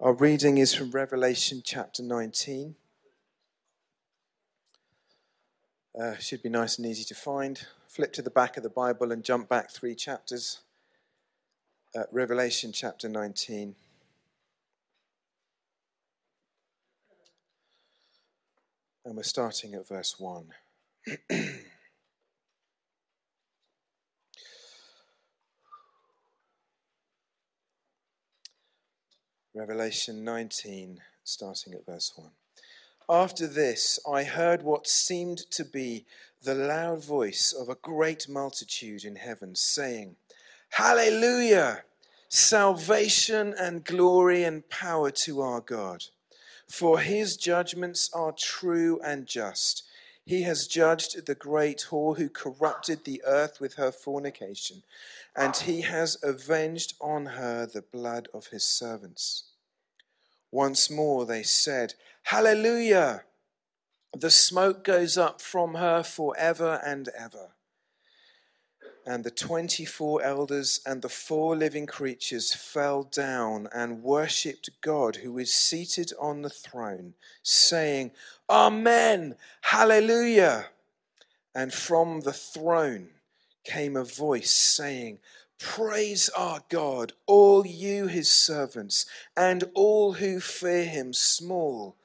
Our reading is from Revelation chapter 19. Uh, should be nice and easy to find. Flip to the back of the Bible and jump back three chapters. Uh, Revelation chapter 19. And we're starting at verse 1. Revelation 19, starting at verse 1. After this, I heard what seemed to be the loud voice of a great multitude in heaven, saying, Hallelujah! Salvation and glory and power to our God. For his judgments are true and just. He has judged the great whore who corrupted the earth with her fornication, and he has avenged on her the blood of his servants. Once more they said, Hallelujah! The smoke goes up from her forever and ever. And the 24 elders and the four living creatures fell down and worshipped God who is seated on the throne, saying, Amen, Hallelujah. And from the throne came a voice saying, Praise our God, all you his servants, and all who fear him, small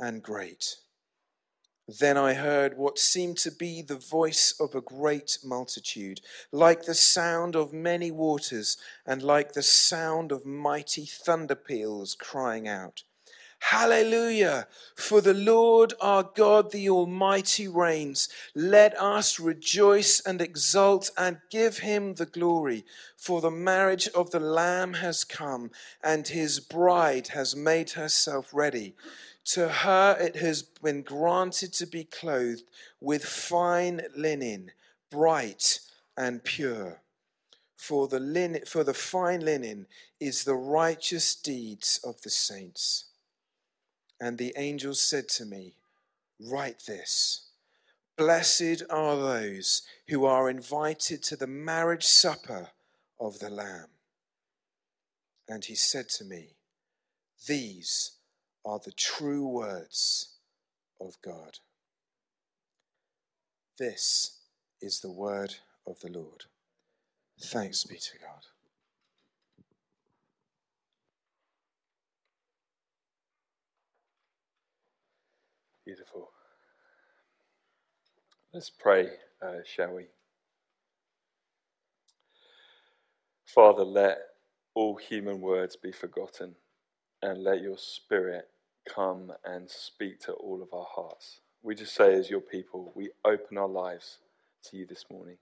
and great. Then I heard what seemed to be the voice of a great multitude, like the sound of many waters, and like the sound of mighty thunder peals crying out. Hallelujah! For the Lord our God, the Almighty, reigns. Let us rejoice and exult and give him the glory. For the marriage of the Lamb has come, and his bride has made herself ready. To her it has been granted to be clothed with fine linen, bright and pure. For the, linen, for the fine linen is the righteous deeds of the saints. And the angel said to me, Write this Blessed are those who are invited to the marriage supper of the Lamb. And he said to me, These are the true words of God. This is the word of the Lord. Thanks be to God. Beautiful. Let's pray, uh, shall we? Father, let all human words be forgotten and let your spirit come and speak to all of our hearts. We just say, as your people, we open our lives to you this morning.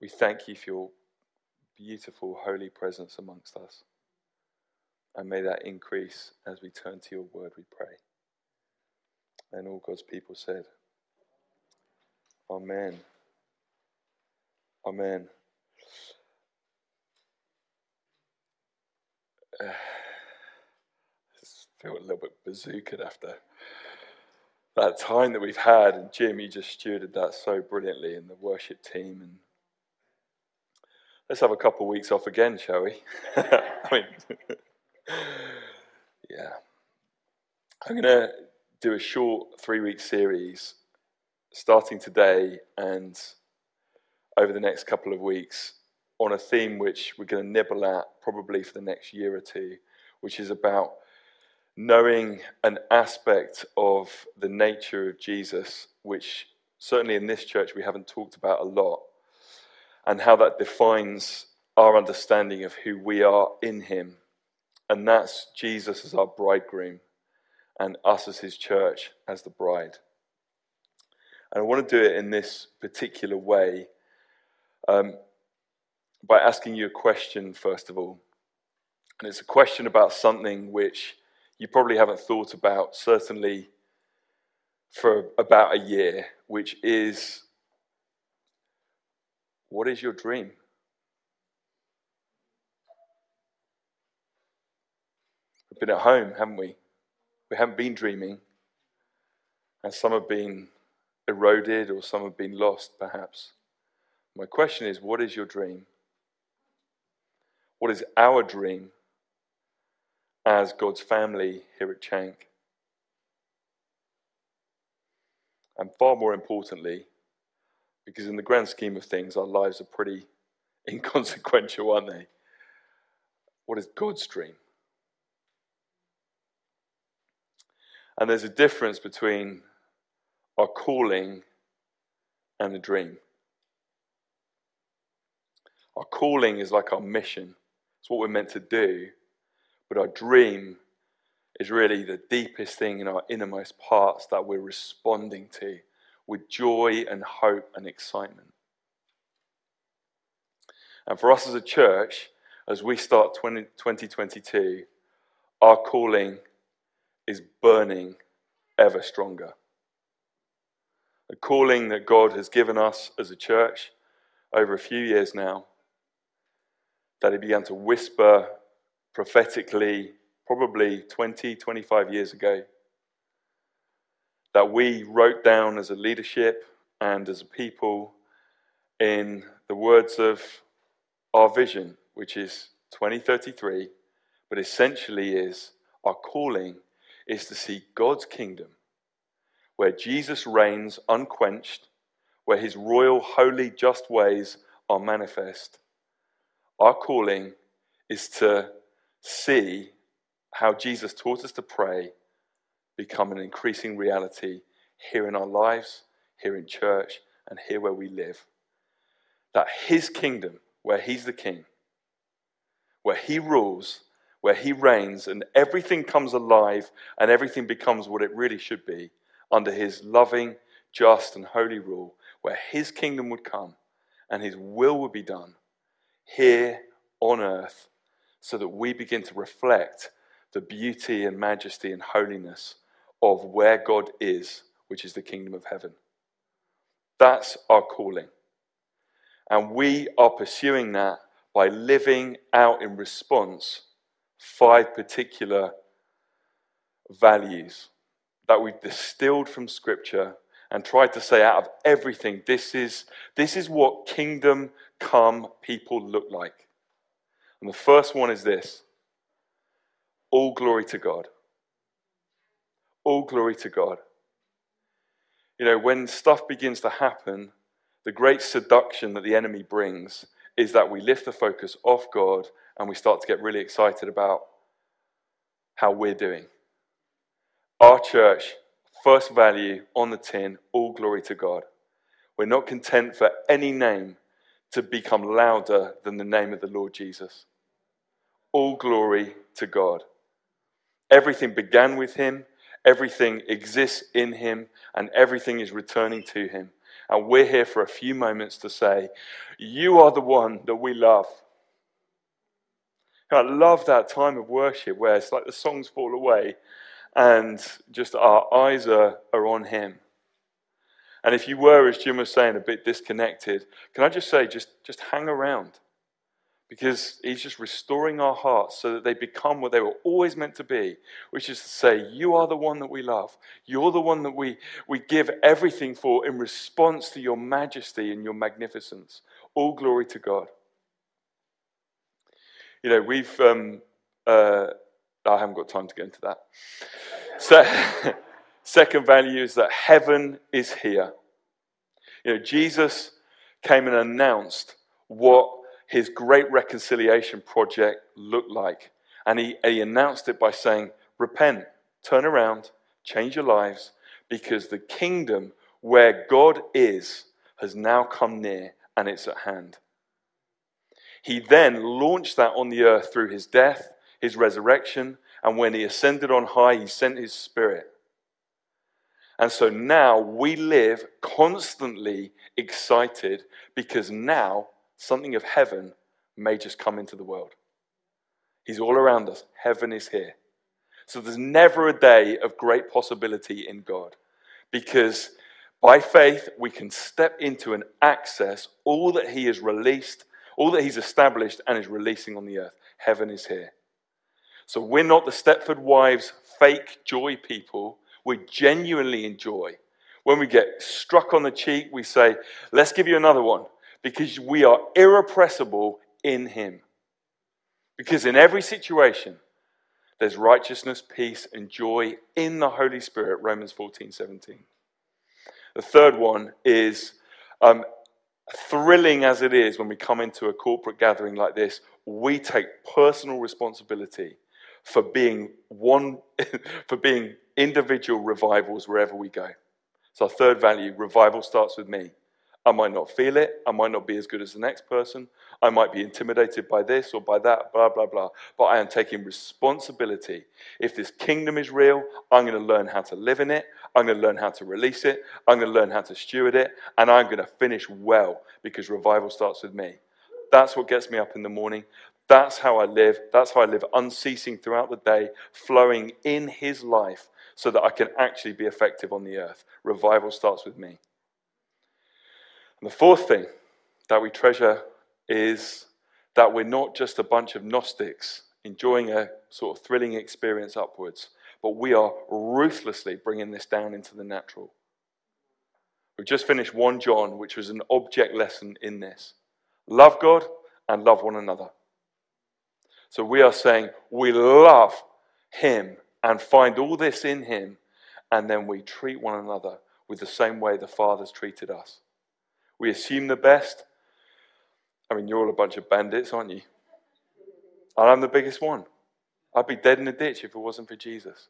We thank you for your beautiful, holy presence amongst us. And may that increase as we turn to your word, we pray. And all God's people said, Amen. Amen. Uh, feel a little bit bazookaed after that time that we've had. And Jim, you just stewarded that so brilliantly, and the worship team. And let's have a couple of weeks off again, shall we? I mean, yeah. I'm going to do a short three week series starting today and over the next couple of weeks on a theme which we're going to nibble at probably for the next year or two, which is about knowing an aspect of the nature of Jesus, which certainly in this church we haven't talked about a lot, and how that defines our understanding of who we are in Him and that's Jesus as our bridegroom and us as his church as the bride. And I want to do it in this particular way um, by asking you a question, first of all. And it's a question about something which you probably haven't thought about, certainly for about a year, which is what is your dream? We've been at home, haven't we? We haven't been dreaming. And some have been eroded or some have been lost, perhaps. My question is what is your dream? What is our dream? As God's family here at Chank. And far more importantly, because in the grand scheme of things, our lives are pretty inconsequential, aren't they? What is God's dream? And there's a difference between our calling and the dream. Our calling is like our mission, it's what we're meant to do. But our dream is really the deepest thing in our innermost parts that we're responding to with joy and hope and excitement. And for us as a church, as we start 20, 2022, our calling is burning ever stronger. The calling that God has given us as a church over a few years now, that He began to whisper prophetically, probably 20, 25 years ago, that we wrote down as a leadership and as a people in the words of our vision, which is 2033, but essentially is our calling is to see God's kingdom, where Jesus reigns unquenched, where his royal, holy, just ways are manifest. Our calling is to see how Jesus taught us to pray become an increasing reality here in our lives, here in church, and here where we live. That his kingdom, where he's the king, where he rules, where he reigns, and everything comes alive and everything becomes what it really should be under his loving, just, and holy rule, where his kingdom would come and his will would be done here on earth so that we begin to reflect the beauty and majesty and holiness of where God is, which is the kingdom of heaven. That's our calling. And we are pursuing that by living out in response five particular values that we've distilled from Scripture and tried to say out of everything this is, this is what kingdom come people look like. And the first one is this all glory to God. All glory to God. You know, when stuff begins to happen, the great seduction that the enemy brings is that we lift the focus off God and we start to get really excited about how we're doing. Our church, first value on the tin, all glory to God. We're not content for any name to become louder than the name of the Lord Jesus. All glory to God. Everything began with him, everything exists in him, and everything is returning to him. And we're here for a few moments to say, You are the one that we love. I love that time of worship where it's like the songs fall away and just our eyes are, are on Him. And if you were, as Jim was saying, a bit disconnected, can I just say, just, just hang around because he's just restoring our hearts so that they become what they were always meant to be, which is to say, You are the one that we love. You're the one that we, we give everything for in response to your majesty and your magnificence. All glory to God. You know, we've, um, uh, I haven't got time to get into that. So, second value is that heaven is here. You know, Jesus came and announced what his great reconciliation project looked like. And he, he announced it by saying, Repent, turn around, change your lives, because the kingdom where God is has now come near and it's at hand. He then launched that on the earth through his death, his resurrection, and when he ascended on high, he sent his spirit. And so now we live constantly excited because now something of heaven may just come into the world. He's all around us. Heaven is here. So there's never a day of great possibility in God because by faith we can step into and access all that He has released, all that He's established and is releasing on the earth. Heaven is here. So we're not the Stepford Wives fake joy people. We're genuinely in joy. When we get struck on the cheek, we say, Let's give you another one because we are irrepressible in Him. Because in every situation, There's righteousness, peace, and joy in the Holy Spirit, Romans 14 17. The third one is um, thrilling as it is when we come into a corporate gathering like this, we take personal responsibility for being one for being individual revivals wherever we go. So our third value, revival starts with me. I might not feel it. I might not be as good as the next person. I might be intimidated by this or by that, blah, blah, blah. But I am taking responsibility. If this kingdom is real, I'm going to learn how to live in it. I'm going to learn how to release it. I'm going to learn how to steward it. And I'm going to finish well because revival starts with me. That's what gets me up in the morning. That's how I live. That's how I live unceasing throughout the day, flowing in His life so that I can actually be effective on the earth. Revival starts with me. And the fourth thing that we treasure is that we're not just a bunch of Gnostics enjoying a sort of thrilling experience upwards, but we are ruthlessly bringing this down into the natural. We've just finished 1 John, which was an object lesson in this. Love God and love one another. So we are saying we love Him and find all this in Him, and then we treat one another with the same way the Father's treated us. We assume the best. I mean, you're all a bunch of bandits, aren't you? And I'm the biggest one. I'd be dead in a ditch if it wasn't for Jesus.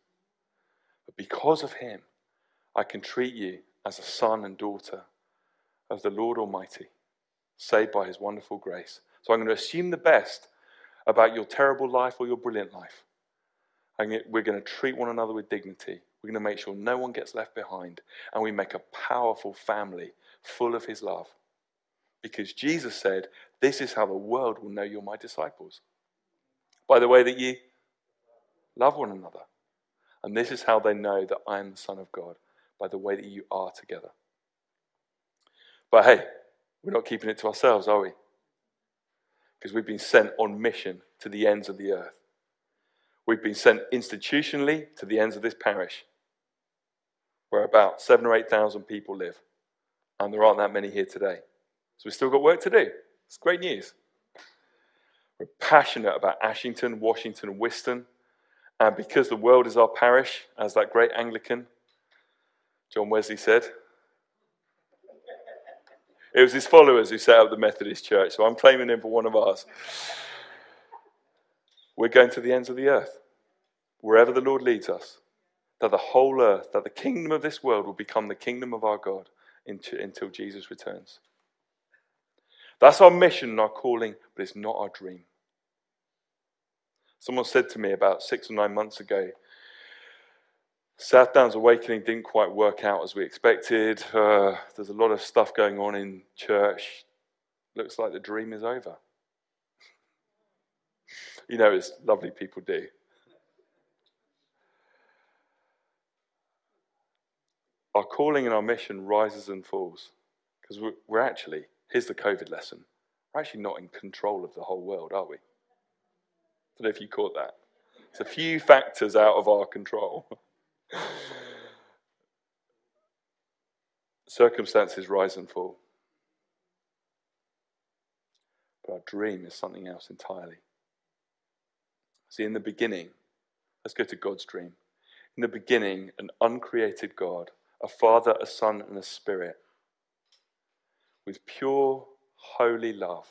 But because of him, I can treat you as a son and daughter of the Lord Almighty, saved by his wonderful grace. So I'm going to assume the best about your terrible life or your brilliant life. And we're going to treat one another with dignity. We're going to make sure no one gets left behind. And we make a powerful family full of his love. Because Jesus said, This is how the world will know you're my disciples. By the way that you love one another. And this is how they know that I am the Son of God, by the way that you are together. But hey, we're not keeping it to ourselves, are we? Because we've been sent on mission to the ends of the earth. We've been sent institutionally to the ends of this parish, where about seven or eight thousand people live and there aren't that many here today. So we've still got work to do. It's great news. We're passionate about Ashington, Washington, Wiston, and because the world is our parish, as that great Anglican John Wesley said, it was his followers who set up the Methodist Church, so I'm claiming him for one of ours. We're going to the ends of the earth, wherever the Lord leads us, that the whole earth, that the kingdom of this world will become the kingdom of our God until Jesus returns. That's our mission and our calling, but it's not our dream. Someone said to me about six or nine months ago, Southdown's awakening didn't quite work out as we expected. Uh, there's a lot of stuff going on in church. Looks like the dream is over. you know, it's lovely people do. Our calling and our mission rises and falls because we're, we're actually, here's the COVID lesson, we're actually not in control of the whole world, are we? I don't know if you caught that. It's a few factors out of our control. Circumstances rise and fall. But our dream is something else entirely. See, in the beginning, let's go to God's dream. In the beginning, an uncreated God a Father, a Son, and a Spirit with pure, holy love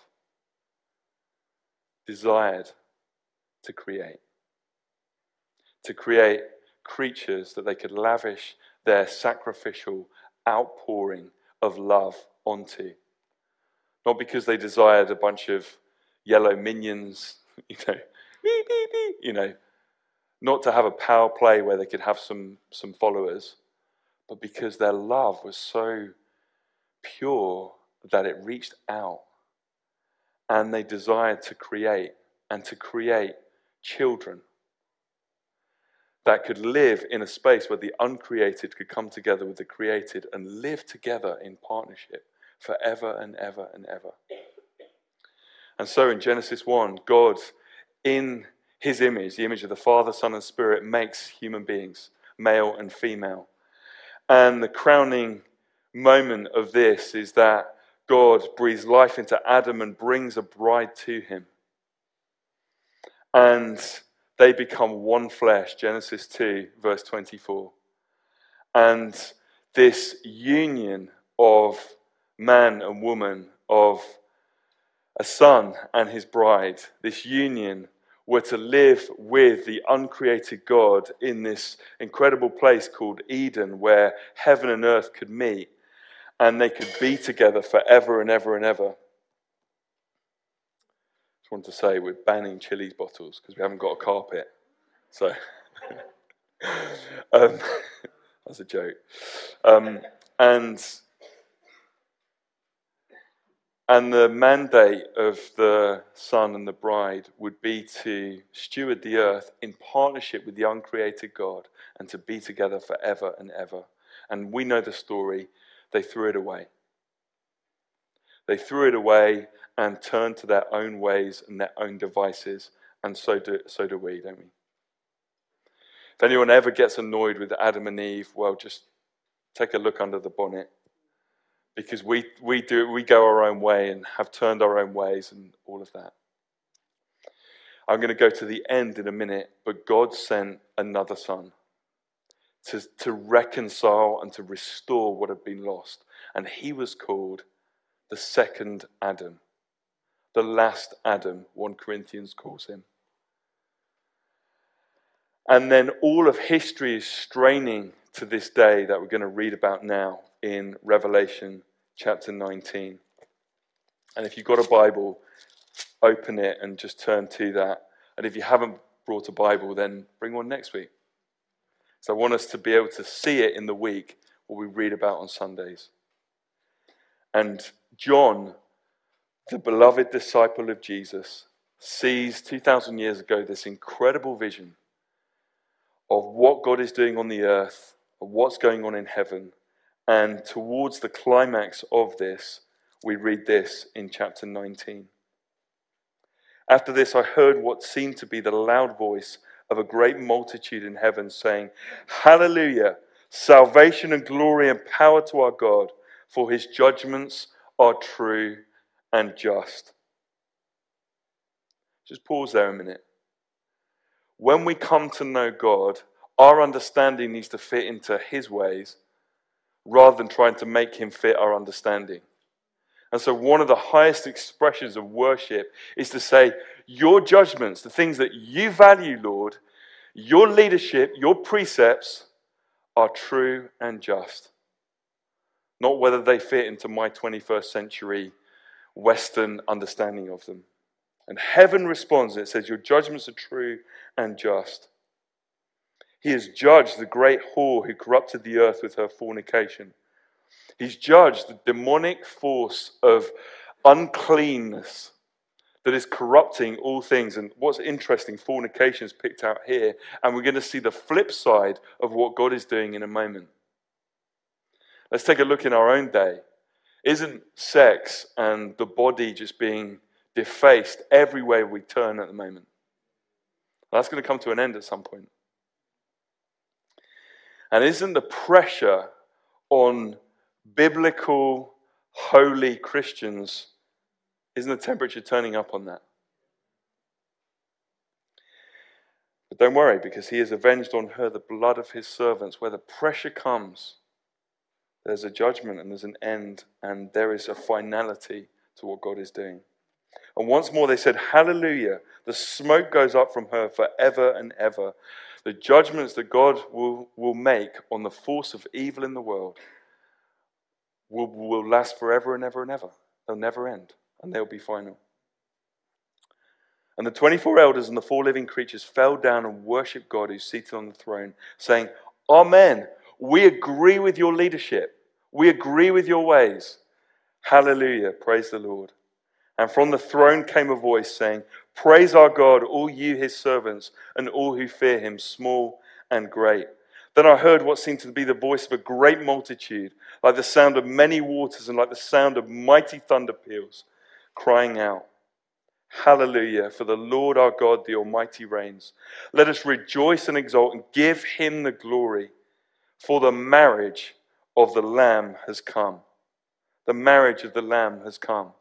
desired to create. To create creatures that they could lavish their sacrificial outpouring of love onto. Not because they desired a bunch of yellow minions, you know, you know, not to have a power play where they could have some, some followers, but because their love was so pure that it reached out and they desired to create and to create children that could live in a space where the uncreated could come together with the created and live together in partnership forever and ever and ever. And so in Genesis 1, God, in his image, the image of the Father, Son, and Spirit, makes human beings, male and female. And the crowning moment of this is that God breathes life into Adam and brings a bride to him. And they become one flesh. Genesis 2, verse 24. And this union of man and woman, of a son and his bride, this union were to live with the uncreated God in this incredible place called Eden, where heaven and earth could meet and they could be together forever and ever and ever. I just wanted to say we're banning Chilly's bottles because we haven't got a carpet. So, um, that's a joke. Um, and and the mandate of the son and the bride would be to steward the earth in partnership with the uncreated God and to be together forever and ever. And we know the story. They threw it away. They threw it away and turned to their own ways and their own devices. And so do, so do we, don't we? If anyone ever gets annoyed with Adam and Eve, well, just take a look under the bonnet because we, we, do, we go our own way and have turned our own ways and all of that. I'm going to go to the end in a minute, but God sent another son to, to reconcile and to restore what had been lost. And he was called the second Adam, the last Adam, 1 Corinthians calls him. And then all of history is straining to this day that we're going to read about now in Revelation chapter 19. And if you've got a Bible, open it and just turn to that. And if you haven't brought a Bible, then bring one next week. So I want us to be able to see it in the week what we read about on Sundays. And John, the beloved disciple of Jesus, sees 2,000 years ago this incredible vision of what God is doing on the earth, of what's going on in heaven, and towards the climax of this, we read this in chapter 19. After this, I heard what seemed to be the loud voice of a great multitude in heaven saying, Hallelujah! Salvation and glory and power to our God, for his judgments are true and just. Just pause there a minute. When we come to know God, our understanding needs to fit into his ways rather than trying to make him fit our understanding. And so, one of the highest expressions of worship is to say, Your judgments, the things that you value, Lord, your leadership, your precepts are true and just. Not whether they fit into my 21st century Western understanding of them. And heaven responds, it says, Your judgments are true and just. He has judged the great whore who corrupted the earth with her fornication. He's judged the demonic force of uncleanness that is corrupting all things. And what's interesting, fornication is picked out here, and we're going to see the flip side of what God is doing in a moment. Let's take a look in our own day. Isn't sex and the body just being defaced everywhere we turn at the moment? That's going to come to an end at some point. And isn't the pressure on biblical, holy Christians, isn't the temperature turning up on that? But don't worry, because he has avenged on her the blood of his servants. Where the pressure comes, there's a judgment and there's an end, and there is a finality to what God is doing. And once more they said, Hallelujah. The smoke goes up from her forever and ever. The judgments that God will, will make on the force of evil in the world will, will last forever and ever and ever. They'll never end, and they'll be final. And the 24 elders and the four living creatures fell down and worshiped God who's seated on the throne, saying, Amen. We agree with your leadership. We agree with your ways. Hallelujah. Praise the Lord. And from the throne came a voice saying, Praise our God, all you his servants, and all who fear him, small and great. Then I heard what seemed to be the voice of a great multitude, like the sound of many waters and like the sound of mighty thunder peals, crying out, Hallelujah, for the Lord our God, the Almighty reigns. Let us rejoice and exult and give him the glory, for the marriage of the Lamb has come. The marriage of the Lamb has come.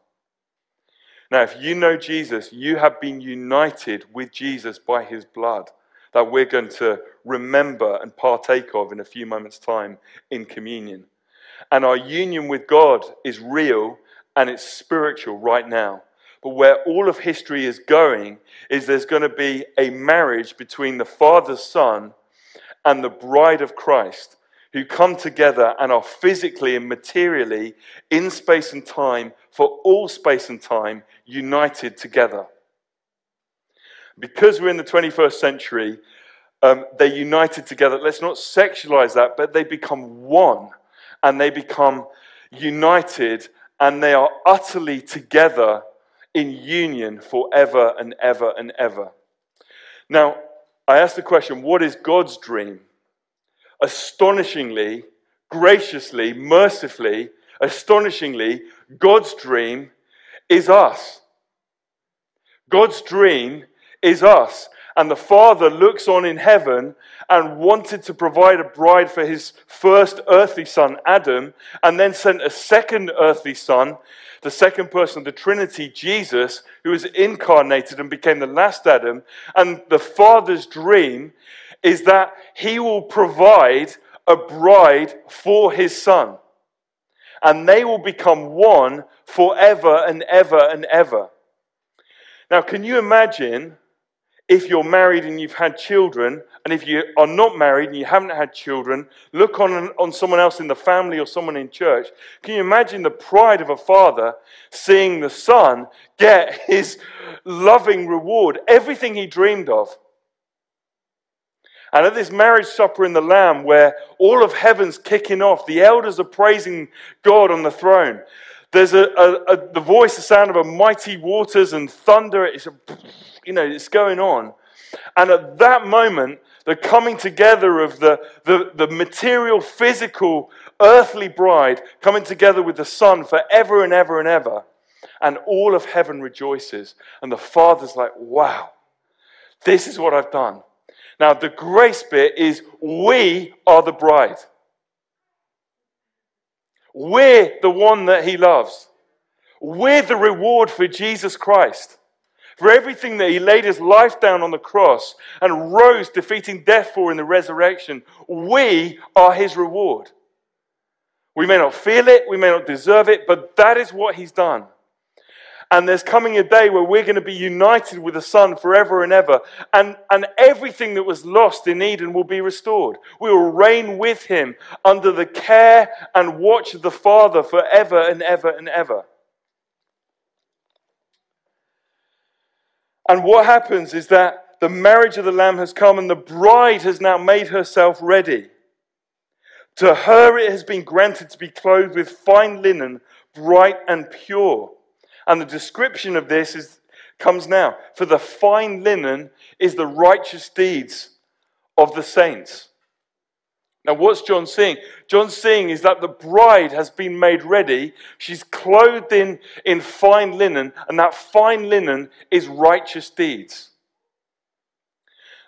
Now, if you know Jesus, you have been united with Jesus by his blood that we're going to remember and partake of in a few moments' time in communion. And our union with God is real and it's spiritual right now. But where all of history is going is there's going to be a marriage between the Father's Son and the bride of Christ who come together and are physically and materially in space and time for all space and time united together. Because we're in the 21st century, um, they're united together. Let's not sexualize that, but they become one and they become united and they are utterly together in union forever and ever and ever. Now, I asked the question what is God's dream? Astonishingly, graciously, mercifully, astonishingly, God's dream is us. God's dream is us. And the Father looks on in heaven and wanted to provide a bride for his first earthly son, Adam, and then sent a second earthly son, the second person of the Trinity, Jesus, who was incarnated and became the last Adam. And the Father's dream is that he will provide a bride for his son. And they will become one forever and ever and ever. Now, can you imagine if you're married and you've had children, and if you are not married and you haven't had children, look on, on someone else in the family or someone in church. Can you imagine the pride of a father seeing the son get his loving reward, everything he dreamed of? And at this marriage supper in the Lamb, where all of heaven's kicking off, the elders are praising God on the throne. There's a, a, a, the voice, the sound of a mighty waters and thunder. It's a, you know, it's going on. And at that moment, the coming together of the, the, the material, physical, earthly bride coming together with the Son forever and ever and ever. And all of heaven rejoices. And the Father's like, wow, this is what I've done. Now, the grace bit is we are the bride. We're the one that he loves. We're the reward for Jesus Christ for everything that he laid his life down on the cross and rose, defeating death for in the resurrection. We are his reward. We may not feel it, we may not deserve it, but that is what he's done. And there's coming a day where we're going to be united with the Son forever and ever. And, and everything that was lost in Eden will be restored. We will reign with him under the care and watch of the Father forever and ever and ever. And what happens is that the marriage of the Lamb has come and the bride has now made herself ready. To her it has been granted to be clothed with fine linen, bright and pure. And the description of this is, comes now. For the fine linen is the righteous deeds of the saints. Now, what's John seeing? John's seeing is that the bride has been made ready. She's clothed in, in fine linen, and that fine linen is righteous deeds.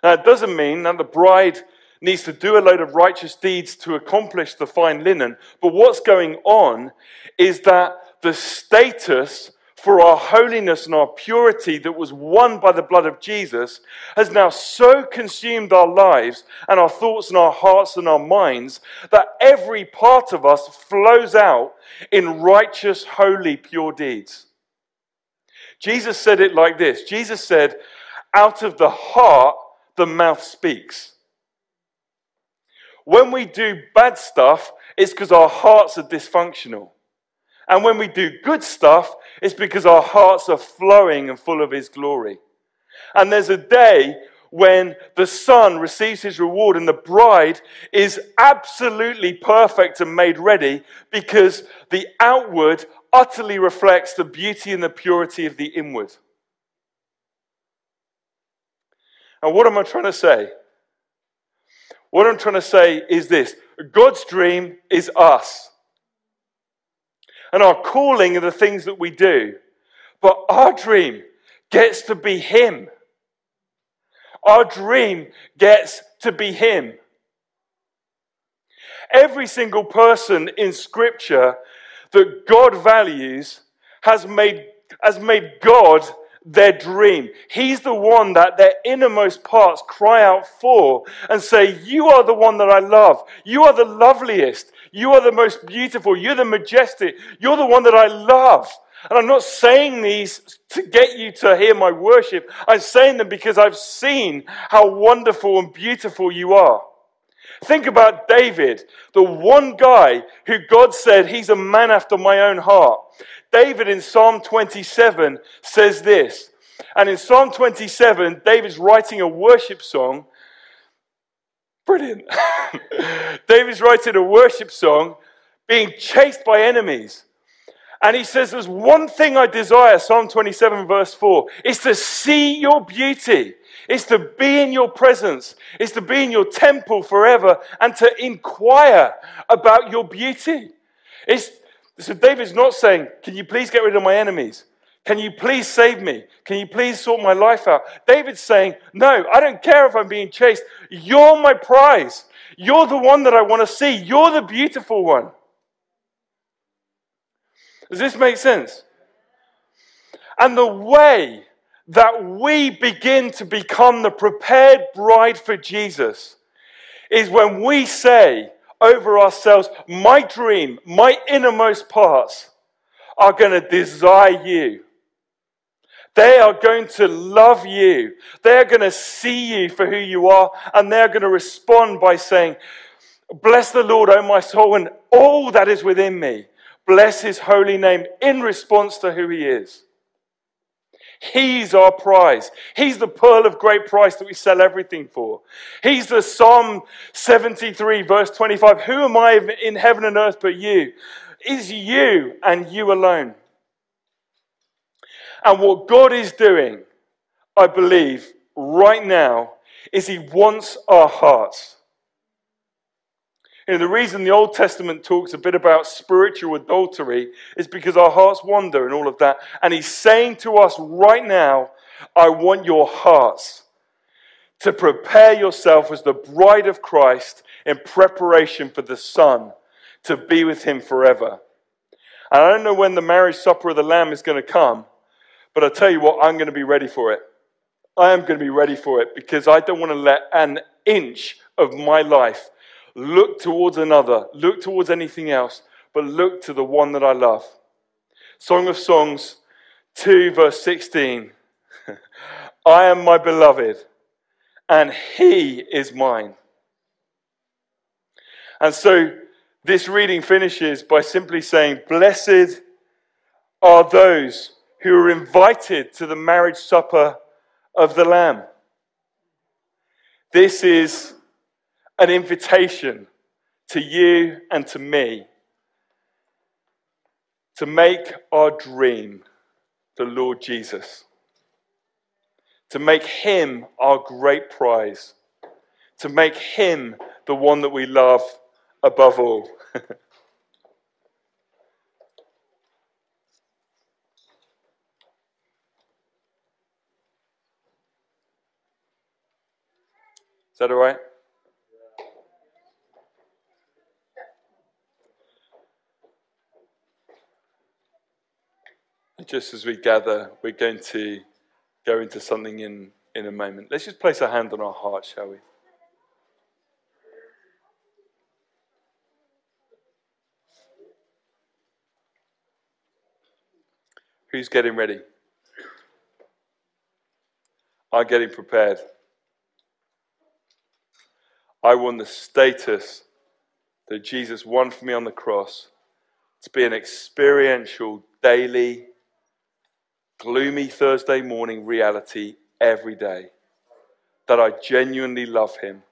Now, it doesn't mean that the bride needs to do a load of righteous deeds to accomplish the fine linen, but what's going on is that the status for our holiness and our purity that was won by the blood of Jesus has now so consumed our lives and our thoughts and our hearts and our minds that every part of us flows out in righteous, holy, pure deeds. Jesus said it like this Jesus said, Out of the heart, the mouth speaks. When we do bad stuff, it's because our hearts are dysfunctional. And when we do good stuff, it's because our hearts are flowing and full of His glory. And there's a day when the son receives his reward and the bride is absolutely perfect and made ready because the outward utterly reflects the beauty and the purity of the inward. And what am I trying to say? What I'm trying to say is this God's dream is us. And our calling are the things that we do. But our dream gets to be Him. Our dream gets to be Him. Every single person in Scripture that God values has made has made God their dream. He's the one that their innermost parts cry out for and say, You are the one that I love. You are the loveliest. You are the most beautiful. You're the majestic. You're the one that I love. And I'm not saying these to get you to hear my worship. I'm saying them because I've seen how wonderful and beautiful you are. Think about David, the one guy who God said, He's a man after my own heart. David in Psalm 27 says this. And in Psalm 27, David's writing a worship song. Brilliant. David's writing a worship song being chased by enemies. And he says, There's one thing I desire, Psalm 27, verse 4, is to see your beauty. It's to be in your presence. It's to be in your temple forever and to inquire about your beauty. It's, so David's not saying, Can you please get rid of my enemies? Can you please save me? Can you please sort my life out? David's saying, No, I don't care if I'm being chased. You're my prize. You're the one that I want to see. You're the beautiful one. Does this make sense? And the way that we begin to become the prepared bride for Jesus is when we say over ourselves, My dream, my innermost parts are going to desire you. They are going to love you. They're going to see you for who you are, and they're going to respond by saying, Bless the Lord, O my soul, and all that is within me. Bless his holy name in response to who he is. He's our prize. He's the pearl of great price that we sell everything for. He's the Psalm 73, verse 25. Who am I in heaven and earth but you? Is you and you alone. And what God is doing, I believe, right now, is He wants our hearts. You know, the reason the Old Testament talks a bit about spiritual adultery is because our hearts wander and all of that. And he's saying to us right now, I want your hearts to prepare yourself as the bride of Christ in preparation for the Son to be with him forever. And I don't know when the marriage supper of the Lamb is going to come, but I tell you what, I'm going to be ready for it. I am going to be ready for it because I don't want to let an inch of my life look towards another, look towards anything else, but look to the one that I love. Song of Songs 2, verse 16. I am my beloved, and he is mine. And so this reading finishes by simply saying, Blessed are those who are invited to the marriage supper of the Lamb. This is an invitation to you and to me to make our dream the Lord Jesus, to make Him our great prize, to make Him the one that we love above all. Is that all right? just as we gather, we're going to go into something in, in a moment. Let's just place a hand on our heart, shall we? Who's getting ready? I'm getting prepared. I want the status that Jesus won for me on the cross to be an experiential, daily, gloomy Thursday morning reality every day that I genuinely love Him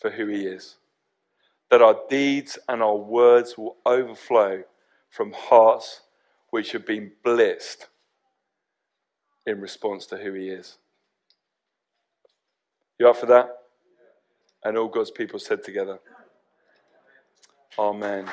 for who He is. That our deeds and our words will overflow from hearts which have been blitzed in response to who He is. You up for that? And all God's people said together, Amen.